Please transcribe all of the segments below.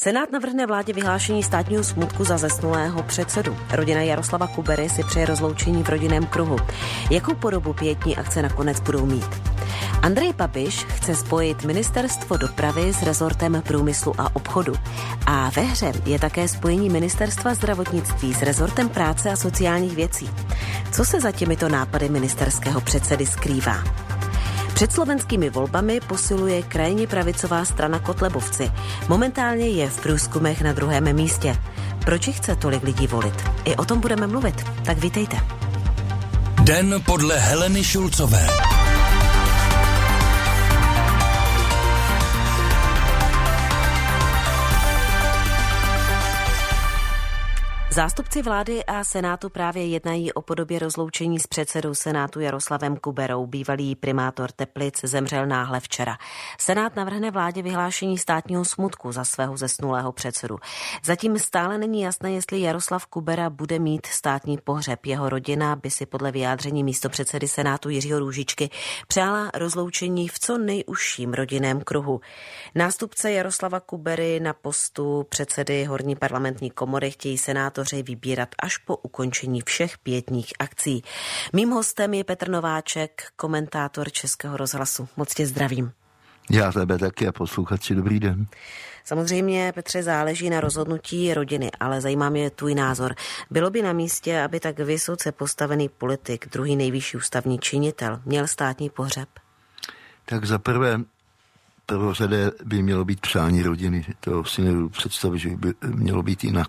Senát navrhne vládě vyhlášení státního smutku za zesnulého předsedu. Rodina Jaroslava Kubery si přeje rozloučení v rodinném kruhu. Jakou podobu pětní akce nakonec budou mít? Andrej Babiš chce spojit ministerstvo dopravy s rezortem průmyslu a obchodu. A ve hře je také spojení ministerstva zdravotnictví s rezortem práce a sociálních věcí. Co se za těmito nápady ministerského předsedy skrývá? Před slovenskými volbami posiluje krajně pravicová strana Kotlebovci. Momentálně je v průzkumech na druhém místě. Proč chce tolik lidí volit? I o tom budeme mluvit. Tak vítejte. Den podle Heleny Šulcové. Zástupci vlády a Senátu právě jednají o podobě rozloučení s předsedou Senátu Jaroslavem Kuberou. Bývalý primátor Teplic zemřel náhle včera. Senát navrhne vládě vyhlášení státního smutku za svého zesnulého předsedu. Zatím stále není jasné, jestli Jaroslav Kubera bude mít státní pohřeb. Jeho rodina by si podle vyjádření místo předsedy Senátu Jiřího Růžičky přála rozloučení v co nejužším rodinném kruhu. Nástupce Jaroslava Kubery na postu předsedy Horní parlamentní komory chtějí senátoři senátoři vybírat až po ukončení všech pětních akcí. Mým hostem je Petr Nováček, komentátor Českého rozhlasu. Moc tě zdravím. Já tebe taky a posluchači, dobrý den. Samozřejmě, Petře, záleží na rozhodnutí rodiny, ale zajímá mě tvůj názor. Bylo by na místě, aby tak vysoce postavený politik, druhý nejvyšší ústavní činitel, měl státní pohřeb? Tak za prvé, prvořadé by mělo být přání rodiny. To si nebudu představit, že by mělo být jinak.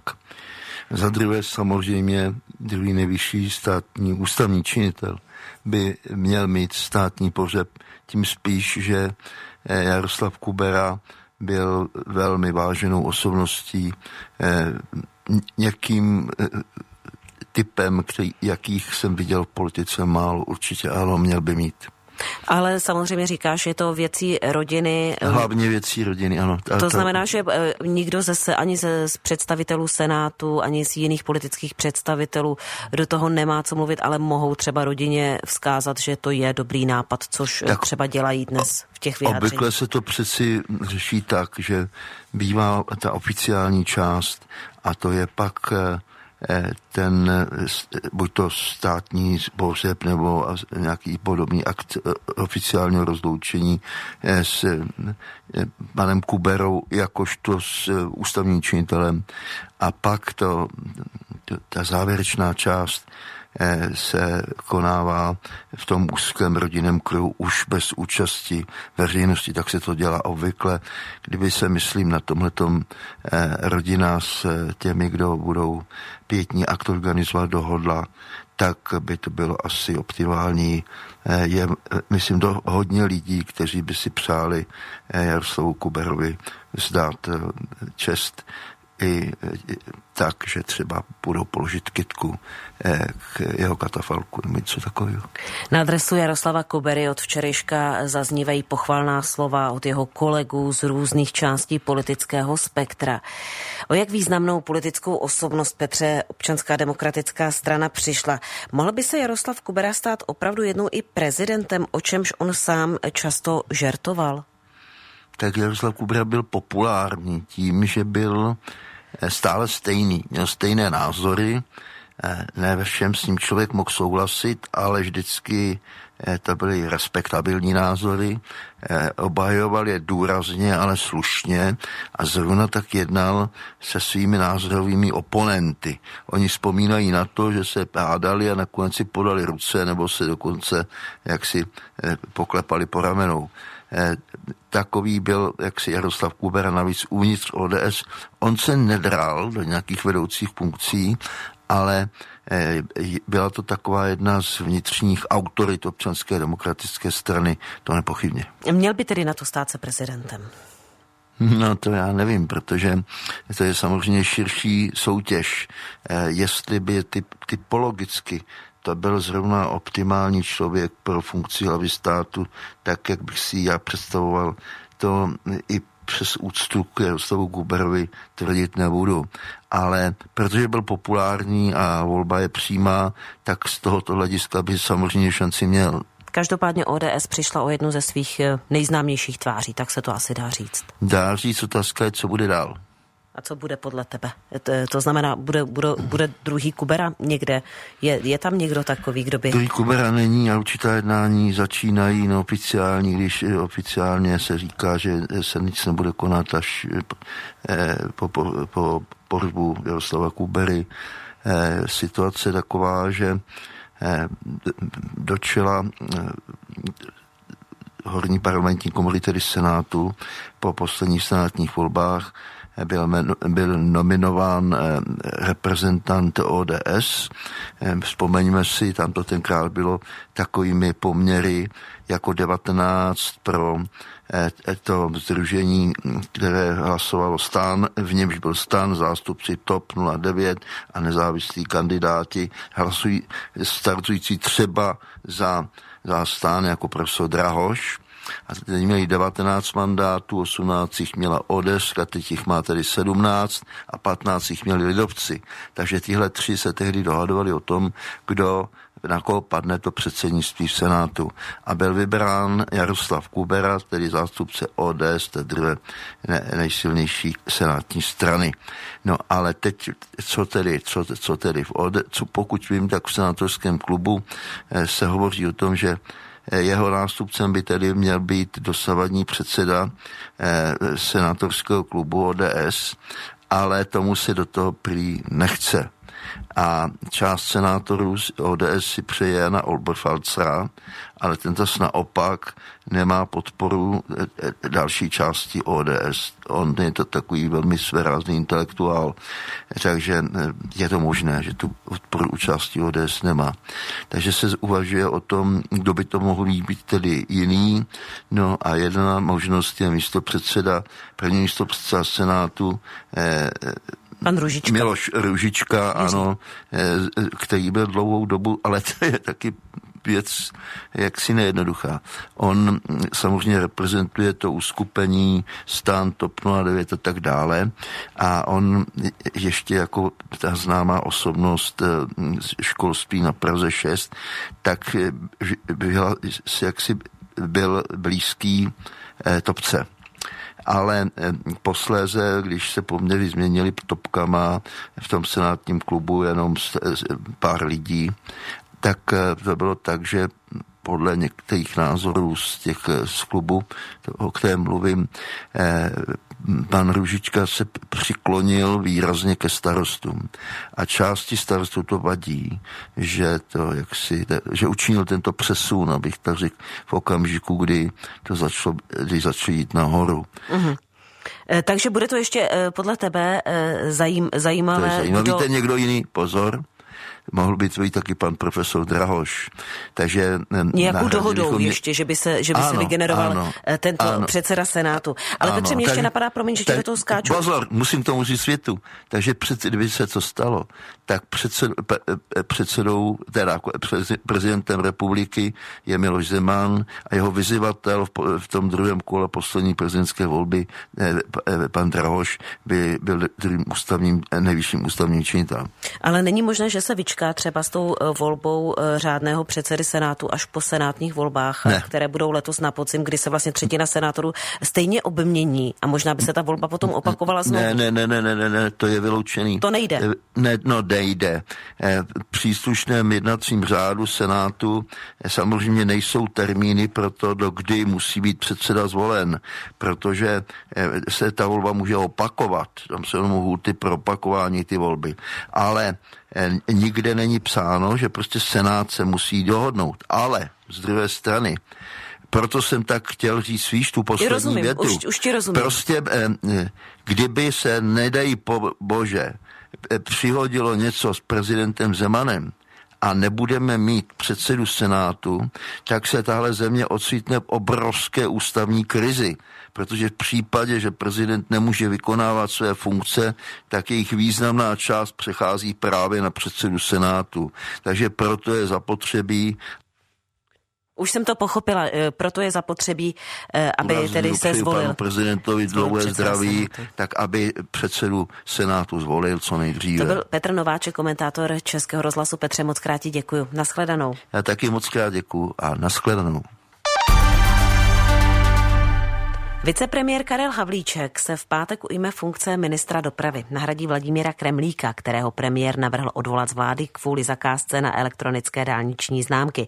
Za druhé samozřejmě druhý nejvyšší státní ústavní činitel by měl mít státní pořeb, tím spíš, že eh, Jaroslav Kubera byl velmi váženou osobností, eh, někým eh, typem, který, jakých jsem viděl v politice málo určitě, ale měl by mít. Ale samozřejmě říkáš, je to věcí rodiny. Hlavně věcí rodiny, ano. A to znamená, že eh, nikdo ze, ani ze z představitelů Senátu, ani z jiných politických představitelů do toho nemá co mluvit, ale mohou třeba rodině vzkázat, že to je dobrý nápad, což tak třeba dělají dnes v těch vyjádřeních. Obvykle se to přeci řeší tak, že bývá ta oficiální část a to je pak eh, Eh, ten eh, buď to státní pohřeb nebo nějaký podobný akt eh, oficiálního rozloučení s panem Kuberou jakožto s ústavním činitelem. A pak to, ta závěrečná část Eh, se konává v tom úzkém rodinném kruhu už bez účasti veřejnosti, tak se to dělá obvykle. Kdyby se, myslím, na tomhletom eh, rodina s těmi, kdo budou pětní akt organizovat, dohodla, tak by to bylo asi optimální. Eh, je, myslím, do hodně lidí, kteří by si přáli Jaroslavu Kuberovi zdát čest i tak, že třeba budou položit kitku eh, k jeho katafalku nebo něco takového. Na adresu Jaroslava Kubery od včerejška zaznívají pochvalná slova od jeho kolegů z různých částí politického spektra. O jak významnou politickou osobnost Petře občanská demokratická strana přišla? Mohl by se Jaroslav Kubera stát opravdu jednou i prezidentem, o čemž on sám často žertoval? Tak Jaroslav Kubera byl populární tím, že byl stále stejný. Měl stejné názory, eh, ne ve všem s ním člověk mohl souhlasit, ale vždycky eh, to byly respektabilní názory, obhajoval je důrazně, ale slušně a zrovna tak jednal se svými názorovými oponenty. Oni vzpomínají na to, že se pádali a nakonec si podali ruce nebo se dokonce jaksi poklepali po ramenou. Eh, takový byl jaksi Jaroslav Kubera navíc uvnitř ODS. On se nedral do nějakých vedoucích funkcí, ale eh, byla to taková jedna z vnitřních autorit občanské demokratické strany, to nepochybně. Měl by tedy na to stát se prezidentem? No to já nevím, protože to je samozřejmě širší soutěž. Eh, jestli by typ, typologicky to byl zrovna optimální člověk pro funkci hlavy státu, tak jak bych si já představoval, to i přes úctu k Jaroslavu Guberovi tvrdit nebudu. Ale protože byl populární a volba je přímá, tak z tohoto hlediska by samozřejmě šanci měl. Každopádně ODS přišla o jednu ze svých eh, nejznámějších tváří, tak se to asi dá říct. Dá říct, otázka je, co bude dál. A co bude podle tebe? To, znamená, bude, bude, bude druhý Kubera někde? Je, je tam někdo takový, kdo by... Druhý Kubera není a určitá jednání začínají neoficiální, když oficiálně se říká, že se nic nebude konat až eh, po, po, po porbu Jaroslava Kubery. Eh, situace taková, že eh, do čela horní parlamentní komory, tedy Senátu, po posledních senátních volbách byl, byl nominován eh, reprezentant ODS. Eh, vzpomeňme si, tam to tenkrát bylo takovými poměry jako 19 pro eh, to združení, které hlasovalo stan, v němž byl stan, zástupci TOP 09 a nezávislí kandidáti hlasují, startující třeba za, za stan jako profesor Drahoš, a teď měli 19 mandátů, 18 jich měla ODS, a teď jich má tedy 17 a 15 jich měli lidovci. Takže tyhle tři se tehdy dohadovali o tom, kdo na koho padne to předsednictví v Senátu. A byl vybrán Jaroslav Kubera, tedy zástupce ODS, té druhé nejsilnější senátní strany. No ale teď, co tedy, co, co tedy v ODS, co pokud vím, tak v senátorském klubu eh, se hovoří o tom, že jeho nástupcem by tedy měl být dosavadní předseda eh, senátorského klubu ODS, ale tomu se do toho prý nechce a část senátorů z ODS si přeje Jana Olberfalcera, ale tento naopak nemá podporu e, e, další části ODS. On je to takový velmi svérázný intelektuál, takže e, je to možné, že tu podporu části ODS nemá. Takže se uvažuje o tom, kdo by to mohl být tedy jiný. No a jedna možnost je místo předseda, první místo předseda Senátu eh, Pan Ružička. Miloš Ružička, ano, eh, který byl dlouhou dobu, ale to je taky věc jaksi nejednoduchá. On samozřejmě reprezentuje to uskupení stan TOP 09 a tak dále a on ještě jako ta známá osobnost eh, školství na Praze 6, tak byl, jaksi byl blízký topce ale eh, posléze, když se poměry změnili topkama v tom senátním klubu jenom pár lidí, tak eh, to bylo tak, že podle některých názorů z těch eh, z klubu, o kterém mluvím, pan Ružička se přiklonil výrazně ke starostům. A části starostů to vadí, že to jaksi, že učinil tento přesun, abych tak řekl, v okamžiku, kdy to začalo, kdy začalo jít nahoru. Mm-hmm. Takže bude to ještě podle tebe zajím, zajímavé. To je zajímavé. Kdo... Víte někdo jiný? Pozor mohl být svůj taky pan profesor Drahoš. Takže eh, Nějakou dohodou mě... ještě, že by se, že by ano, se vygeneroval ano, eh, tento ano, předseda Senátu. Ale ano, Petře, mě ještě napadá, promiň, že tak, do toho skáču. Pozor, musím tomu říct světu. Takže před, kdyby se to stalo, tak předsed, eh, předsedou, teda prezidentem republiky je Miloš Zeman a jeho vyzývatel v, v tom druhém kole poslední prezidentské volby, pan Drahoš, by byl druhým ústavním, nejvyšším ústavním činitelem. Ale není možné, že se vyčká počká třeba s tou eh, volbou eh, řádného předsedy Senátu až po senátních volbách, ne. které budou letos na podzim, kdy se vlastně třetina senátorů stejně obmění a možná by se ta volba potom opakovala znovu. Ne, ne, ne, ne, ne, ne, ne to je vyloučený. To nejde. Eh, ne, no nejde. Příslušném jednacím řádu Senátu samozřejmě nejsou termíny pro to, do kdy musí být předseda zvolen, protože se ta volba může opakovat. Tam se jenom hůty pro opakování ty volby. Ale nikde není psáno, že prostě Senát se musí dohodnout. Ale z druhé strany, proto jsem tak chtěl říct víš tu poslední rozumím, větu. Už, už ti rozumím. Prostě, eh, eh, kdyby se, nedají po bože, přihodilo něco s prezidentem Zemanem, a nebudeme mít předsedu Senátu, tak se tahle země ocitne v obrovské ústavní krizi protože v případě, že prezident nemůže vykonávat své funkce, tak jejich významná část přechází právě na předsedu Senátu. Takže proto je zapotřebí, už jsem to pochopila, eh, proto je zapotřebí, eh, aby Urazím tedy se zvolil. Panu prezidentovi dlouhé zdraví, senátu. tak aby předsedu Senátu zvolil co nejdříve. To byl Petr Nováček, komentátor Českého rozhlasu. Petře, moc krát děkuji. Naschledanou. Já taky moc krát děkuji a naschledanou. Vicepremiér Karel Havlíček se v pátek ujme funkce ministra dopravy. Nahradí Vladimíra Kremlíka, kterého premiér navrhl odvolat z vlády kvůli zakázce na elektronické dálniční známky.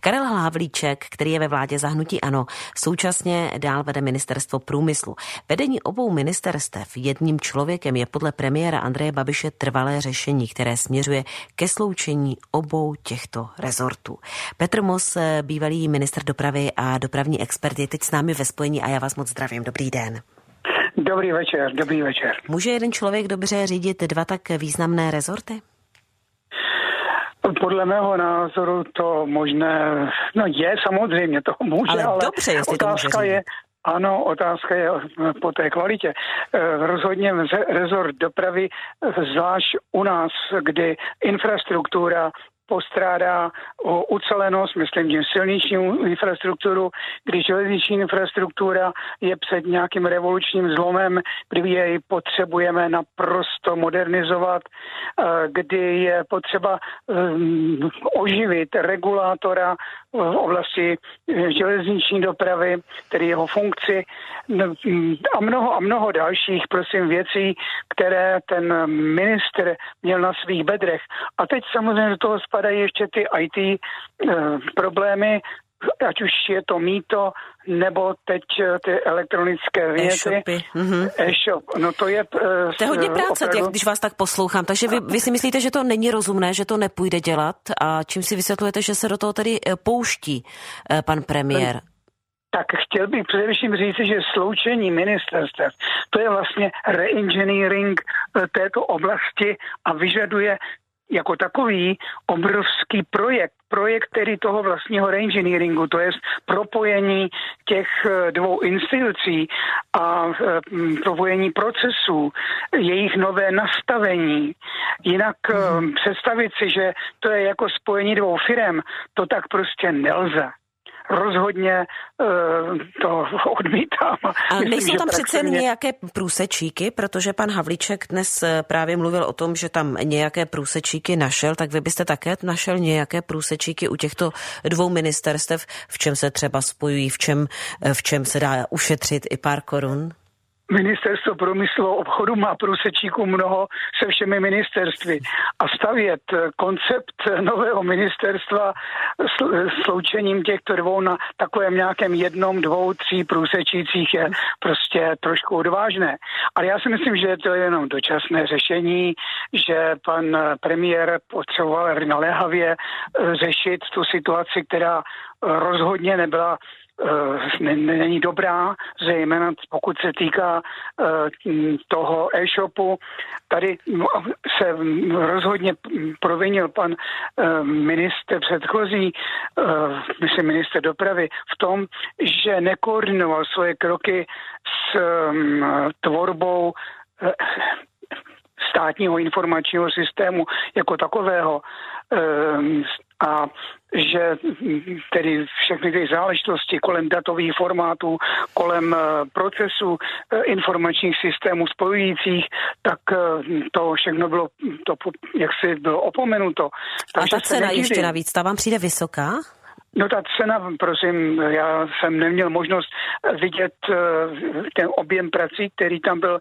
Karel Havlíček, který je ve vládě zahnutí ANO, současně dál vede ministerstvo průmyslu. Vedení obou ministerstev jedním člověkem je podle premiéra Andreje Babiše trvalé řešení, které směřuje ke sloučení obou těchto rezortů. Petr Mos, bývalý minister dopravy a dopravní expert, je teď s námi ve spojení a já vás moc zdravím. Dobrý den. Dobrý večer, dobrý večer. Může jeden člověk dobře řídit dva tak významné rezorty? Podle mého názoru to možné, no je samozřejmě, to může, ale, ale dobře, jestli otázka to může je, ano, otázka je po té kvalitě. Eh, rozhodně rezort dopravy, zvlášť u nás, kdy infrastruktura postrádá o ucelenost, myslím tím silniční infrastrukturu, když železniční infrastruktura je před nějakým revolučním zlomem, kdy jej potřebujeme naprosto modernizovat, eh, kdy je potřeba eh, oživit regulátora v oblasti eh, železniční dopravy, tedy jeho funkci a mnoho a mnoho dalších, prosím, věcí, které ten minister měl na svých bedrech. A teď samozřejmě do toho spadají ještě ty IT eh, problémy, ať už je to mýto, nebo teď eh, ty elektronické věci. Mm-hmm. E-shop. No to je... Uh, to je hodně práce, opravdu... jak, když vás tak poslouchám. Takže vy, vy si myslíte, že to není rozumné, že to nepůjde dělat a čím si vysvětlujete, že se do toho tedy pouští pan premiér? tak chtěl bych především říct, že sloučení ministerstev, to je vlastně reengineering této oblasti a vyžaduje jako takový obrovský projekt, projekt tedy toho vlastního reengineeringu, to je propojení těch eh, dvou institucí a eh, propojení procesů, jejich nové nastavení. Jinak mm. představit si, že to je jako spojení dvou firm, to tak prostě nelze rozhodně uh, to odmítám. A Myslím, nejsou tam přece mě... nějaké průsečíky, protože pan Havlíček dnes eh, právě mluvil o tom, že tam nějaké průsečíky našel, tak vy byste také našel nějaké průsečíky u těchto dvou ministerstev, v čem se třeba spojují, v čem, eh, v čem se dá ušetřit i pár korun? Ministerstvo průmyslu obchodu má průsečíku mnoho se všemi ministerstvy. A stavět koncept nového ministerstva s sloučením těchto dvou na takovém nějakém jednom, dvou, tří průsečících je prostě trošku odvážné. Ale já si myslím, že je to jenom dočasné řešení, že pan premiér potřeboval naléhavě řešit tu situaci, která rozhodně nebyla Eh, není dobrá, zejména pokud se týká eh, toho e-shopu. Tady no, se rozhodně provinil pan eh, minister předchozí, myslím minister dopravy, v tom, že nekoordinoval svoje kroky s tvorbou státního informačního systému jako takového a že tedy všechny ty záležitosti kolem datových formátů, kolem eh, procesů eh, informačních systémů spojujících, tak eh, to všechno bylo, to jak si bylo opomenuto. A ta cena ještě navíc, ta vám přijde vysoká? No ta cena, prosím, já jsem neměl možnost vidět eh, ten objem prací, který tam byl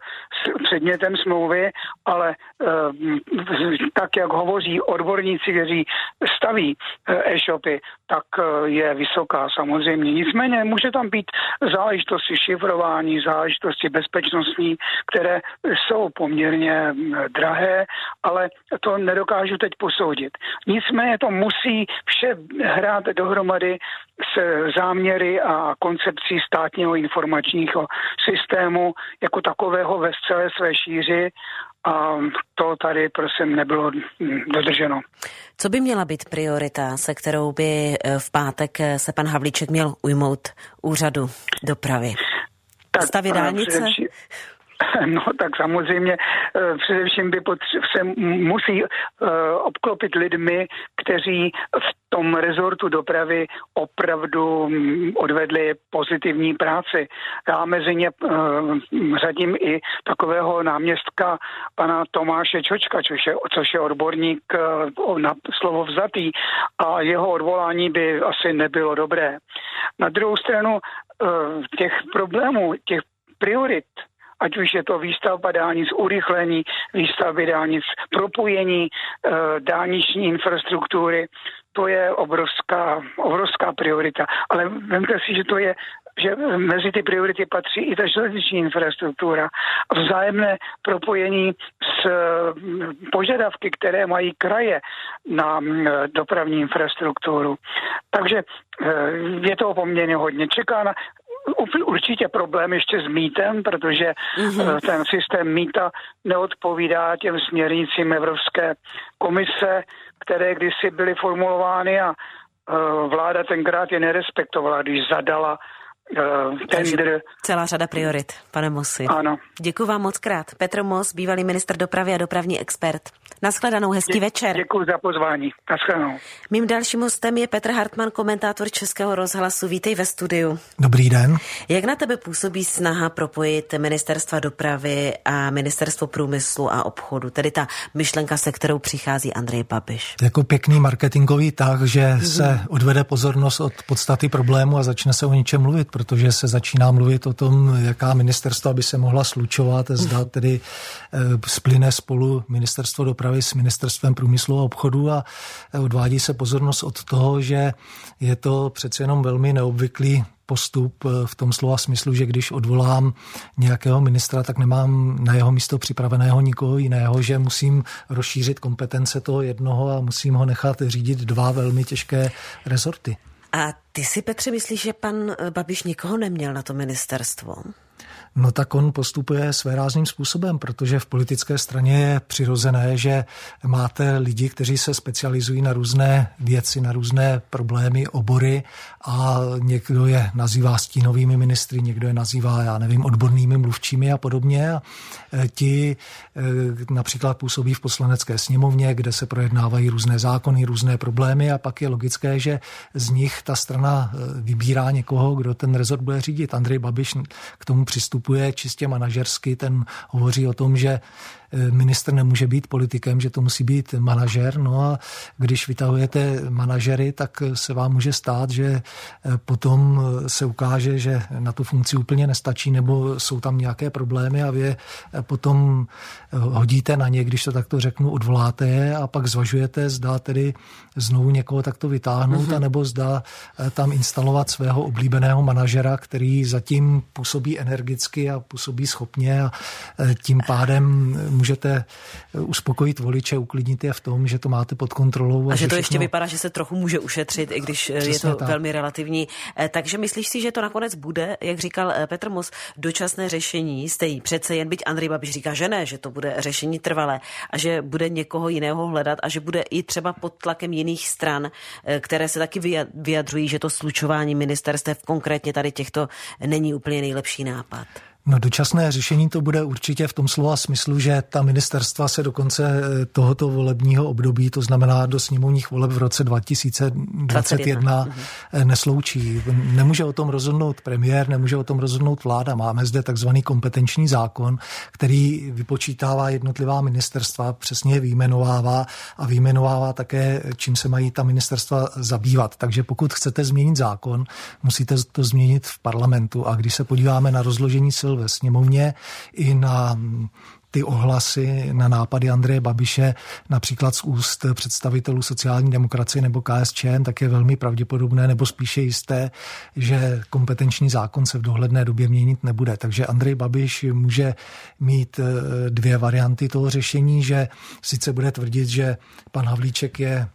předmětem smlouvy, ale eh, tak, jak hovoří odborníci, kteří staví eh, e-shopy, tak je vysoká samozřejmě. Nicméně může tam být záležitosti šifrování, záležitosti bezpečnostní, které jsou poměrně drahé, ale to nedokážu teď posoudit. Nicméně to musí vše hrát dohromady dohromady s záměry a koncepcí státního informačního systému jako takového ve celé své šíři a to tady prosím nebylo dodrženo. Co by měla být priorita, se kterou by eh, v pátek eh, se pan Havlíček měl ujmout úřadu dopravy? Tak, Stavy dálnice? No tak samozřejmě eh, především by potře- se musí uh, obklopit lidmi, kteří v tom rezortu dopravy opravdu mm, odvedli pozitivní práci. Já mezi ně uh, řadím i takového náměstka pana Tomáše Čočka, což je, což je odborník na slovo vzatý a jeho odvolání by asi nebylo dobré. Na druhou stranu těch problémů, těch priorit ať už je to výstavba dálnic, urychlení výstavby dálnic, propojení e, dálniční infrastruktury, to je obrovská, obrovská priorita. Ale vemte si, že to je že mezi ty priority patří i ta železniční infrastruktura vzájemné propojení s požadavky, které mají kraje na dopravní infrastrukturu. Takže je to poměrně hodně. Čeká na, určitě problém ještě s mítem, protože mm-hmm. ten systém míta neodpovídá těm směrnicím Evropské komise, které kdysi byly formulovány a eh, vláda tenkrát je nerespektovala, když zadala uh, tender. Celá řada priorit, pane Mosi. Ano. Děkuji vám moc krát. Petr Mos, bývalý minister dopravy a dopravní expert. Naschledanou, hezký Dě- večer. Děkuji za pozvání. Naschledanou. Mým dalším hostem je Petr Hartmann, komentátor Českého rozhlasu. Vítej ve studiu. Dobrý den. Jak na tebe působí snaha propojit ministerstva dopravy a ministerstvo průmyslu a obchodu, tedy ta myšlenka, se kterou přichází Andrej Babiš? Jako pěkný marketingový tak, že mm-hmm. se odvede pozornost od podstaty problému a začne se o něčem mluvit, protože se začíná mluvit o tom, jaká ministerstva by se mohla slučovat, zda tedy e, splyne spolu ministerstvo dopravy s ministerstvem průmyslu a obchodu a odvádí se pozornost od toho, že je to přece jenom velmi neobvyklý postup v tom slova smyslu, že když odvolám nějakého ministra, tak nemám na jeho místo připraveného nikoho jiného, že musím rozšířit kompetence toho jednoho a musím ho nechat řídit dva velmi těžké rezorty. A ty si, Petře, myslíš, že pan eh, Babiš nikoho neměl na to ministerstvo? No tak on postupuje své rázným způsobem, protože v politické straně je přirozené, že máte lidi, kteří se specializují na různé věci, na různé problémy, obory a někdo je nazývá stínovými ministry, někdo je nazývá, já nevím, odbornými mluvčími a podobně. A e, ti e, například působí v poslanecké sněmovně, kde se projednávají různé zákony, různé problémy a pak je logické, že z nich ta strana e, vybírá někoho, kdo ten rezort bude řídit. Andrej Babiš k tomu přistupuje čistě manažersky, ten hovoří o tom, že Eh, minister nemůže být politikem, že to musí být manažer. No a když vytahujete manažery, tak se vám může stát, že eh, potom se ukáže, že na tu funkci úplně nestačí, nebo jsou tam nějaké problémy a vy eh, potom hodíte na ně, když to takto řeknu, odvoláte je a pak zvažujete, zda tedy znovu někoho takto vytáhnout, mm-hmm. anebo zda tam instalovat svého oblíbeného manažera, který zatím působí energicky a působí schopně a tím pádem můžete eh, uspokojit voliče, uklidnit je v tom, že to máte pod kontrolou. A, a že to všechno... ještě vypadá, že se trochu může ušetřit, i když eh, Přesně je to tak. velmi relativní. Eh, takže myslíš si, že to nakonec bude, jak říkal Petr Mos, dočasné řešení? Jste jí přece jen, byť Andrej Babiš říká, že ne, že to bude řešení trvalé a že bude někoho jiného hledat a že bude i třeba pod tlakem jiných stran, které se taky vyjadřují, že to slučování ministerstev konkrétně tady těchto není úplně nejlepší nápad. No dočasné řešení to bude určitě v tom slova smyslu, že ta ministerstva se do konce eh, tohoto volebního období, to znamená do sněmovních voleb v roce 2021, 21. Eh, nesloučí. Nemůže o tom rozhodnout premiér, nemůže o tom rozhodnout vláda. Máme zde takzvaný kompetenční zákon, který vypočítává jednotlivá ministerstva, přesně je výjmenovává a výjmenovává také, čím se mají ta ministerstva zabývat. Takže pokud chcete změnit zákon, musíte to změnit v parlamentu. A když se podíváme na rozložení sil ve sněmovně i na ty ohlasy na nápady Andreje Babiše, například z úst představitelů sociální demokracie nebo KSČM, tak je velmi pravděpodobné nebo spíše jisté, že kompetenční zákon se v dohledné době měnit nebude. Takže Andrej Babiš může mít eh, dvě varianty toho řešení, že sice bude tvrdit, že pan Havlíček je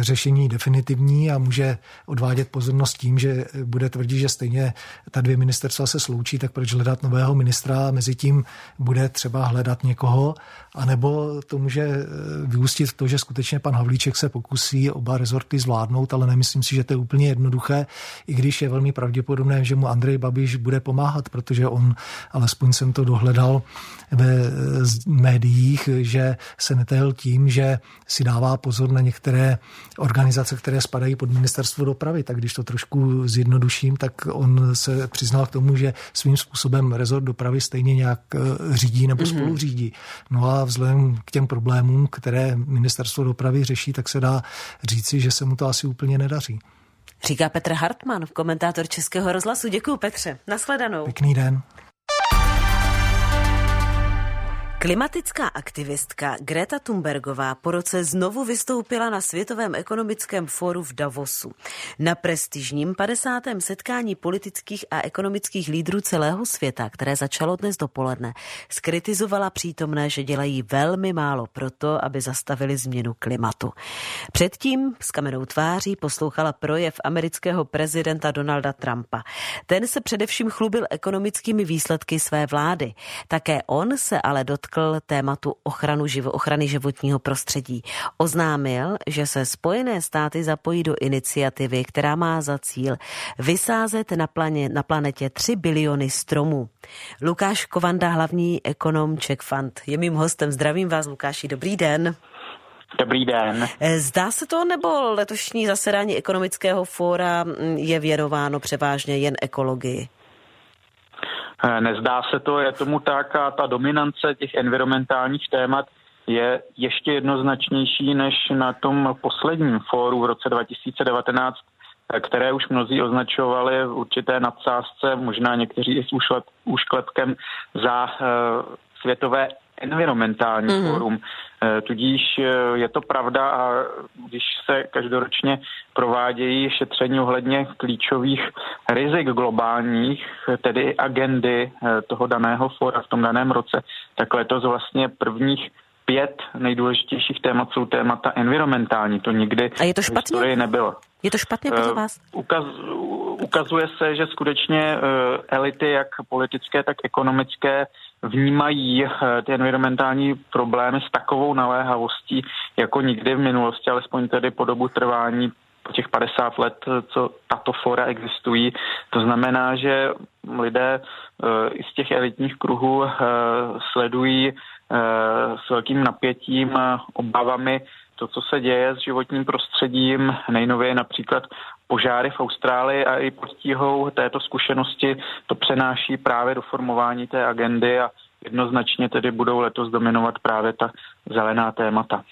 řešení definitivní a může odvádět pozornost tím, že bude tvrdit, že stejně ta dvě ministerstva se sloučí, tak proč hledat nového ministra a mezi tím bude třeba hledat někoho, anebo to může vyústit v to, že skutečně pan Havlíček se pokusí oba rezorty zvládnout, ale nemyslím si, že to je úplně jednoduché, i když je velmi pravděpodobné, že mu Andrej Babiš bude pomáhat, protože on, alespoň jsem to dohledal ve médiích, že se netajil tím, že si dává pozor na některé organizace, které spadají pod ministerstvo dopravy. Tak když to trošku zjednoduším, tak on se přiznal k tomu, že svým způsobem rezort dopravy stejně nějak eh, řídí nebo mm-hmm. spoluřídí. No a vzhledem k těm problémům, které ministerstvo dopravy řeší, tak se dá říci, že se mu to asi úplně nedaří. Říká Petr Hartmann, komentátor Českého rozhlasu. Děkuji Petře. Naschledanou. Pěkný den. Klimatická aktivistka Greta Thunbergová po roce znovu vystoupila na Světovém ekonomickém fóru v Davosu. Na prestižním 50. setkání politických a ekonomických lídrů celého světa, které začalo dnes dopoledne, skritizovala přítomné, že dělají velmi málo proto, aby zastavili změnu klimatu. Předtím s kamenou tváří poslouchala projev amerického prezidenta Donalda Trumpa. Ten se především chlubil ekonomickými výsledky své vlády. Také on se ale dotkl dotkl tématu ochranu živo, ochrany životního prostředí. Oznámil, že se Spojené státy zapojí do iniciativy, která má za cíl vysázet na, planě, na planetě 3 biliony stromů. Lukáš Kovanda, hlavní ekonom Czech Fund, je mým hostem. Zdravím vás, Lukáši, dobrý den. Dobrý den. Zdá se to, nebo letošní zasedání ekonomického fóra je věnováno převážně jen ekologii? Eh, nezdá se to, je tomu tak a ta dominance těch environmentálních témat je ještě jednoznačnější než na tom posledním fóru v roce 2019, eh, které už mnozí označovali v určité nadsázce, možná někteří i s úšklepkem za uh, světové environmentální mm-hmm. fórum. Eh, tudíž eh, je to pravda a když se každoročně provádějí šetření ohledně klíčových rizik globálních, tedy agendy eh, toho daného fora v tom daném roce, tak letos vlastně prvních pět nejdůležitějších témat jsou témata environmentální. To nikdy a je to špatně? v historii nebylo. Je to špatně podle vás? Ukaz, ukazuje se, že skutečně elity, jak politické, tak ekonomické, vnímají eh, ty environmentální problémy s takovou naléhavostí jako nikdy v minulosti, alespoň tedy po dobu trvání po těch 50 let, co tato fora existují. To znamená, že lidé eh, i z těch elitních kruhů eh, sledují s velkým napětím obavami to, co se děje s životním prostředím, nejnověji například požáry v Austrálii a i pod tíhou této zkušenosti to přenáší právě do formování té agendy a jednoznačně tedy budou letos dominovat právě ta zelená témata.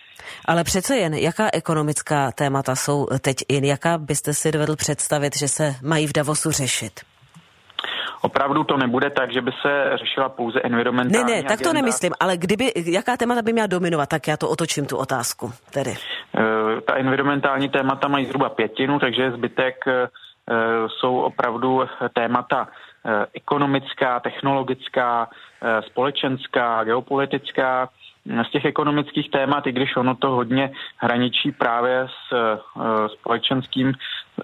Ale přece jen, jaká ekonomická témata jsou teď in? Jaká byste si dovedl představit, že se mají v Davosu řešit? Opravdu to nebude tak, že by se řešila pouze environmentální Ne, ne, tak to nemyslím, ale kdyby, jaká témata by měla dominovat, tak já to otočím tu otázku tedy. Uh, ta environmentální témata mají zhruba pětinu, takže zbytek uh, jsou opravdu témata uh, ekonomická, technologická, společenská, geopolitická. Z těch ekonomických témat, i když ono to hodně hraničí právě s společenským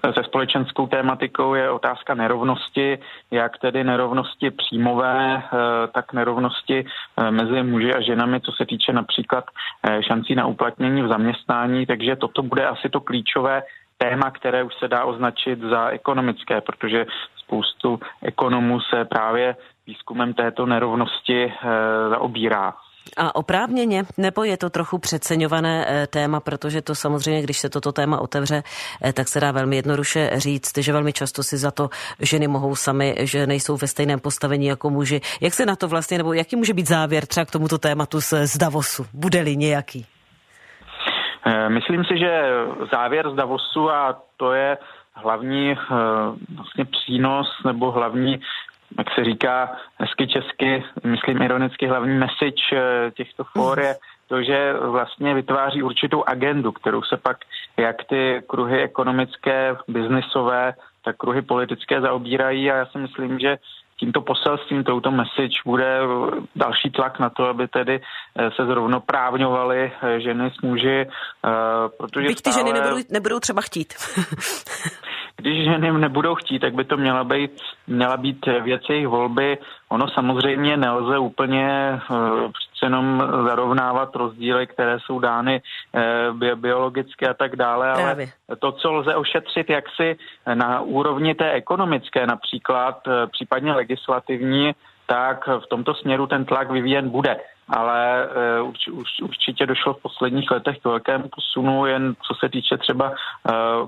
se společenskou tématikou je otázka nerovnosti, jak tedy nerovnosti příjmové, eh, tak nerovnosti eh, mezi muži a ženami, co se týče například eh, šancí na uplatnění v zaměstnání, takže toto bude asi to klíčové téma, které už se dá označit za ekonomické, protože spoustu ekonomů se právě výzkumem této nerovnosti zaobírá. A oprávněně, nebo je to trochu přeceňované eh, téma, protože to samozřejmě, když se toto téma otevře, eh, tak se dá velmi jednoduše říct, že velmi často si za to ženy mohou sami, že nejsou ve stejném postavení jako muži. Jak se na to vlastně, nebo jaký může být závěr třeba k tomuto tématu z Davosu? Bude-li nějaký? Eh, myslím si, že závěr z Davosu a to je hlavní vlastně přínos nebo hlavní jak se říká hezky česky, myslím ironicky, hlavní message eh, těchto for je to, že vlastně vytváří určitou agendu, kterou se pak jak ty kruhy ekonomické, biznisové, tak kruhy politické zaobírají a já si myslím, že tímto poselstvím, touto message bude další tlak na to, aby tedy se zrovnoprávňovaly ženy s muži. Protože Byť ty stále... ženy nebudou, nebudou třeba chtít. když ženy nebudou chtít, tak by to měla být, měla být věc jejich volby. Ono samozřejmě nelze úplně přece jenom zarovnávat rozdíly, které jsou dány biologicky a tak dále, ale Právě. to, co lze ošetřit jaksi na úrovni té ekonomické například, případně legislativní, tak v tomto směru ten tlak vyvíjen bude ale uh, urč, už, určitě došlo v posledních letech k velkému posunu, jen co se týče třeba uh,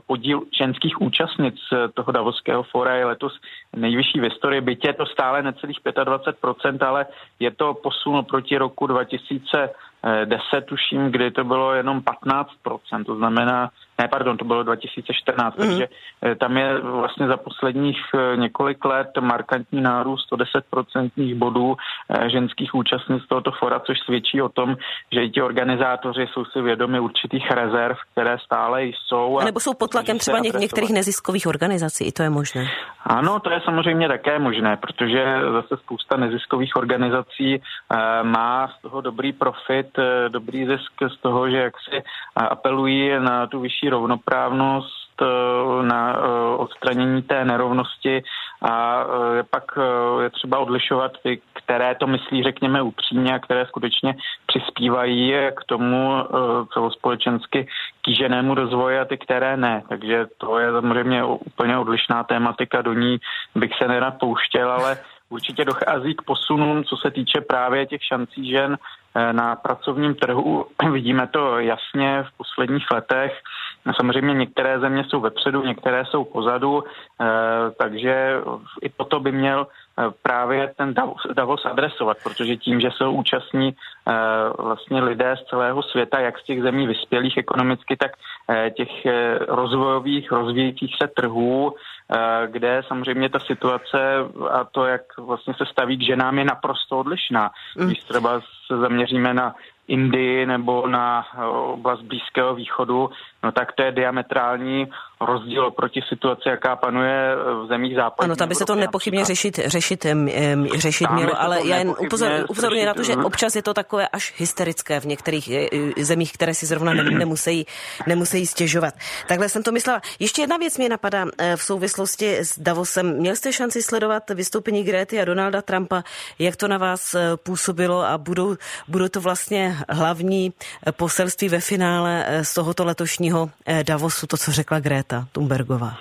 podíl ženských účastnic eh, toho Davosského fóra je letos nejvyšší v historii, bytě je to stále necelých 25%, ale je to posun proti roku 2010, tuším, kdy to bylo jenom 15%, to znamená ne, pardon, to bylo 2014, mm. takže eh, tam je vlastně za posledních eh, několik let markantní nárůst o 10% bodů eh, ženských účastnic tohoto fora, což svědčí o tom, že i ti organizátoři jsou si vědomi určitých rezerv, které stále jsou. A nebo jsou pod tlakem třeba něk- některých neziskových organizací, i to je možné. Ano, to je samozřejmě také možné, protože zase spousta neziskových organizací má z toho dobrý profit, dobrý zisk z toho, že jak si apelují na tu vyšší rovnoprávnost, eh, na eh, odstranění té nerovnosti a eh, pak je třeba odlišovat ty, které to myslí, řekněme, upřímně a které skutečně přispívají k tomu celospolečensky kýženému rozvoji a ty, které ne. Takže to je samozřejmě úplně odlišná tématika, do ní bych se nerad pouštěl, ale určitě dochází k posunům, co se týče právě těch šancí žen na pracovním trhu. Vidíme to jasně v posledních letech. Samozřejmě některé země jsou vepředu, některé jsou pozadu, eh, takže i toto by měl eh, právě ten Davos adresovat, protože tím, že jsou účastní eh, vlastně lidé z celého světa, jak z těch zemí vyspělých ekonomicky, tak těch rozvojových, rozvíjejících se trhů, kde samozřejmě ta situace a to, jak vlastně se staví k ženám, je naprosto odlišná. Mm. Když třeba se zaměříme na Indii nebo na oblast Blízkého východu, no tak to je diametrální rozdíl proti situaci, jaká panuje v zemích západní. Ano, tam by se to nepochybně řešit, řešit, řešit mělo, ale já jen upozorňuji na to, že občas je to takové až hysterické v některých e, e, zemích, které si zrovna nemusí, nemusí stěžovat. Takhle jsem to myslela. Ještě jedna věc mě napadá e, v souvislosti s Davosem. Měl jste šanci sledovat vystoupení Gréty a Donalda Trumpa, jak to na vás působilo a budou, budou to vlastně hlavní poselství ve finále z tohoto letošního Davosu, to, co řekla Greta? Greta Thunbergová?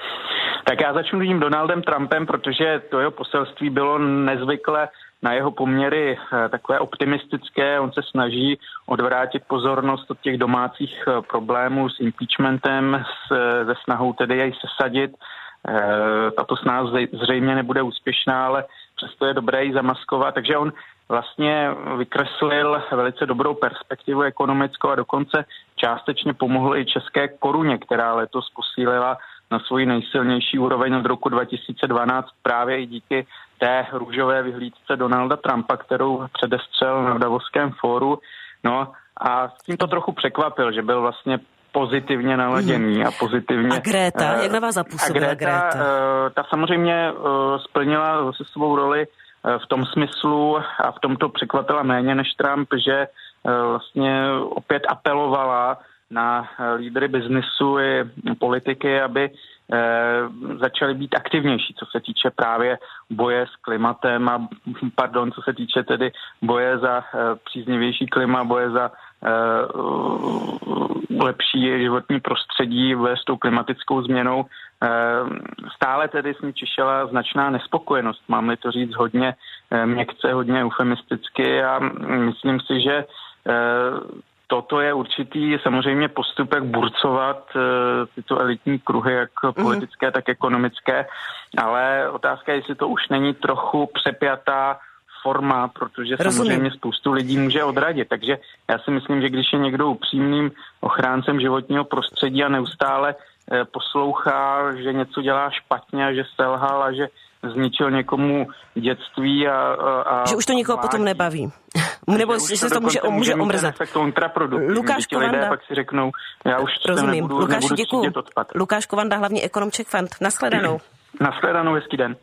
Tak já začnu tím Donaldem Trumpem, protože to jeho poselství bylo nezvykle na jeho poměry eh, takové optimistické. On se snaží odvrátit pozornost od těch domácích eh, problémů s impeachmentem, s, ze snahou tedy jej sesadit. Eh, tato snaha zřejmě nebude úspěšná, ale přesto je dobré ji zamaskovat. Takže on vlastně vykreslil velice dobrou perspektivu ekonomickou a dokonce částečně pomohl i české koruně, která letos posílila na svoji nejsilnější úroveň od roku 2012 právě i díky té růžové vyhlídce Donalda Trumpa, kterou předestřel na Davosském fóru. No a s tím to trochu překvapil, že byl vlastně pozitivně naladěný mm. a pozitivně... A Greta, uh, jak na vás zapůsobila a Greta? Greta? Uh, ta samozřejmě uh, splnila zase svou roli Eh, v tom smyslu a v tomto překvapila méně než Trump, že eh, vlastně opět apelovala na eh, lídry biznisu i politiky, aby začaly být aktivnější, co se týče právě boje s klimatem a pardon, co se týče tedy boje za příznivější klima, boje za lepší životní prostředí s tou klimatickou změnou. Stále tedy s ní čišela značná nespokojenost, mám-li to říct hodně měkce, hodně eufemisticky a myslím si, že toto je určitý samozřejmě postup, jak burcovat tyto elitní kruhy, jak mhm. politické, mm-hmm. tak ekonomické, ale otázka je, jestli to už není trochu přepjatá forma, protože Rozumím. samozřejmě spoustu lidí může odradit. Takže já si myslím, že když je někdo upřímným ochráncem životního prostředí a neustále eh, poslouchá, že něco dělá špatně a že selhal a že zničil někomu dětství a... a že už to nikoho potom nebaví. Nebo že se to může, může omrzet. Lukáš Kovanda. Lidé pak si řeknou, já už Rozumím. nebudu, Lukáš, nebudu děkuju. Lukáš Kovanda, hlavní ekonom Czech Fund. Naschledanou. Naschledanou, hezký den.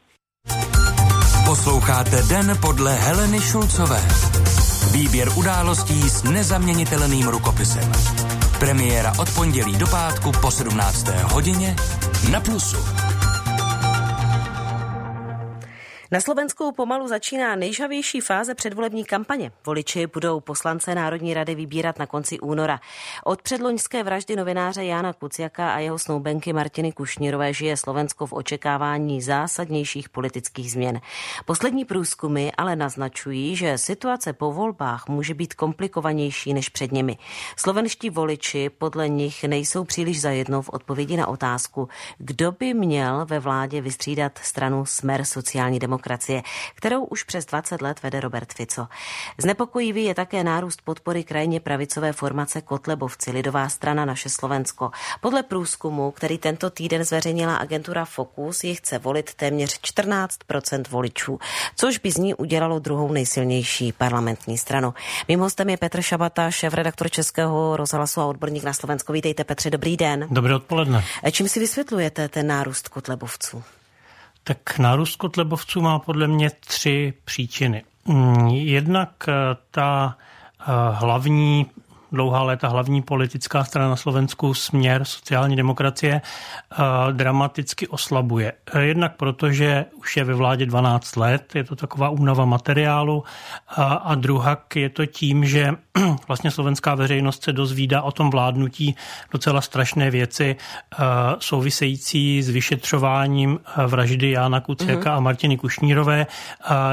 Posloucháte Den podle Heleny Šulcové. Výběr událostí s nezaměnitelným rukopisem. Premiéra od pondělí do pátku po 17. hodině na Plusu. Na Slovensku pomalu začíná nejžavější fáze předvolební kampaně. Voliči budou poslance Národní rady vybírat na konci února. Od předloňské vraždy novináře Jána Kuciaka a jeho snoubenky Martiny Kušnírové žije Slovensko v očekávání zásadnějších politických změn. Poslední průzkumy ale naznačují, že situace po volbách může být komplikovanější než před nimi. Slovenští voliči podle nich nejsou příliš zajedno v odpovědi na otázku, kdo by měl ve vládě vystřídat stranu Smer sociální demokracie demokracie, kterou už přes 20 let vede Robert Fico. Znepokojivý je také nárůst podpory krajně pravicové formace Kotlebovci, Lidová strana Naše Slovensko. Podle průzkumu, který tento týden zveřejnila agentura Focus, ji chce volit téměř 14% voličů, což by z ní udělalo druhou nejsilnější parlamentní stranu. Mým hostem je Petr Šabata, šéf-redaktor Českého rozhlasu a odborník na Slovensko. Vítejte Petře, dobrý den. Dobré odpoledne. Čím si vysvětlujete ten nárůst Kotlebovců? Tak nárůst kotlebovců má podle mě tři příčiny. Mm, jednak eh, ta eh, hlavní dlouhá léta hlavní politická strana na Slovensku směr sociální demokracie eh, dramaticky oslabuje. Eh, jednak proto, že už je ve vládě 12 let, je to taková únava materiálu a druhak je to tím, že vlastně slovenská veřejnost se dozvídá o tom vládnutí docela strašné věci eh, související s vyšetřováním vraždy Jána Kuciaka mm-hmm. a Martiny Kušnírové,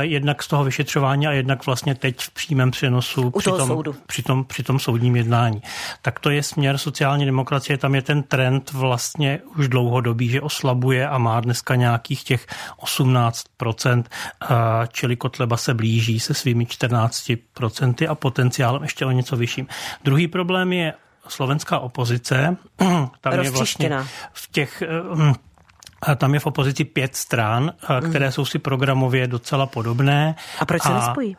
jednak z toho vyšetřování a jednak vlastně teď v přímém přenosu při tom, při, tom, při tom soudní soudním jednání. Tak to je směr sociální demokracie, tam je ten trend vlastně už dlouhodobý, že oslabuje a má dneska nějakých těch 18%, čili Kotleba se blíží se svými 14% a potenciálem ještě o něco vyšším. Druhý problém je slovenská opozice. Tam je vlastně v těch tam je v opozici pět stran, které jsou si programově docela podobné. A proč se a... nespojí?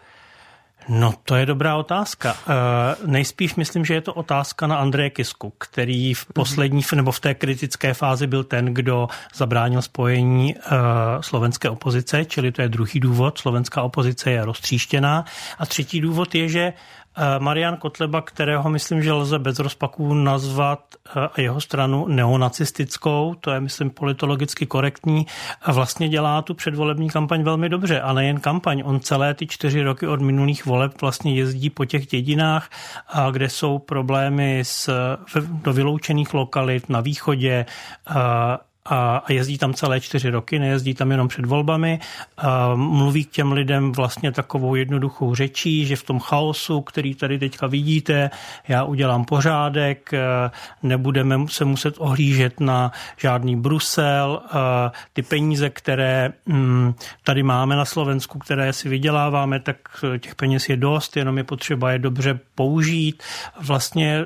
No, to je dobrá otázka. E, nejspíš myslím, že je to otázka na Andreje Kisku, který v poslední nebo v té kritické fázi byl ten, kdo zabránil spojení e, slovenské opozice, čili to je druhý důvod. Slovenská opozice je roztříštěná. A třetí důvod je, že Marian Kotleba, kterého myslím, že lze bez rozpaků nazvat eh, a jeho stranu neonacistickou, to je myslím politologicky korektní, a vlastně dělá tu předvolební kampaň velmi dobře. A nejen kampaň, on celé ty čtyři roky od minulých voleb vlastně jezdí po těch dědinách, kde jsou problémy s, do vyloučených lokalit na východě, a jezdí tam celé čtyři roky, nejezdí tam jenom před volbami. A mluví k těm lidem vlastně takovou jednoduchou řečí, že v tom chaosu, který tady teďka vidíte, já udělám pořádek, nebudeme se muset ohlížet na žádný Brusel. Ty peníze, které mm, tady máme na Slovensku, které si vyděláváme, tak těch peněz je dost, jenom je potřeba je dobře použít. Vlastně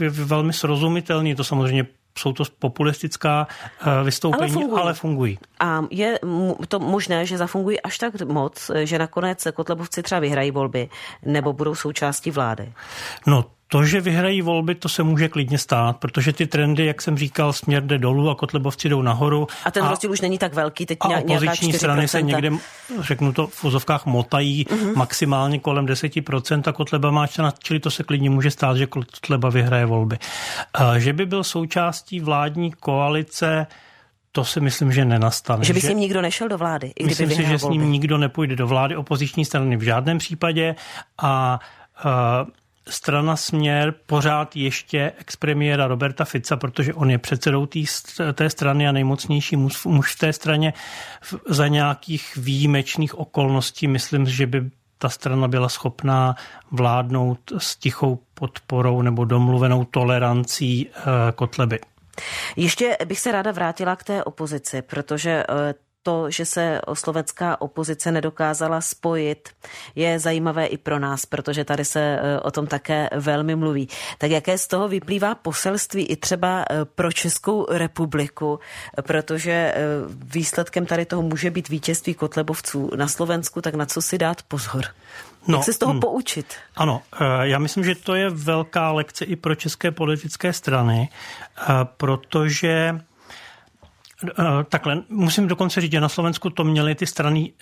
je velmi srozumitelný, to samozřejmě jsou to populistická eh, vystoupení, ale fungují. ale fungují. A je to možné, že zafungují až tak moc, že nakonec Kotlebovci třeba vyhrají volby nebo budou součástí vlády? No to, že vyhrají volby, to se může klidně stát, protože ty trendy, jak jsem říkal, směr jde dolů a kotlebovci jdou nahoru. A ten rozdíl už není tak velký, teď a opoziční 4%. strany se někde, řeknu to, v vozovkách motají uh-huh. maximálně kolem 10% a Kotleba má 14, čili to se klidně může stát, že Kotleba vyhraje volby. A že by byl součástí vládní koalice, to si myslím, že nenastane. Že by s ním nikdo nešel do vlády? I myslím si, že volby. s ním nikdo nepůjde do vlády, opoziční strany v žádném případě a uh, strana Směr pořád ještě expremiéra Roberta Fica, protože on je předsedou tý, té strany a nejmocnější muž, muž v té straně za nějakých výjimečných okolností. Myslím, že by ta strana byla schopná vládnout s tichou podporou nebo domluvenou tolerancí eh, Kotleby. Ještě bych se ráda vrátila k té opozici, protože eh, to, že se slovenská opozice nedokázala spojit, je zajímavé i pro nás, protože tady se e, o tom také velmi mluví. Tak jaké z toho vyplývá poselství i třeba e, pro Českou republiku, protože e, výsledkem tady toho může být vítězství kotlebovců na Slovensku, tak na co si dát pozor? No, Jak se z toho hm. poučit? Ano, já myslím, že to je velká lekce i pro české politické strany, protože takhle, musím dokonce říct, že na Slovensku to měly ty strany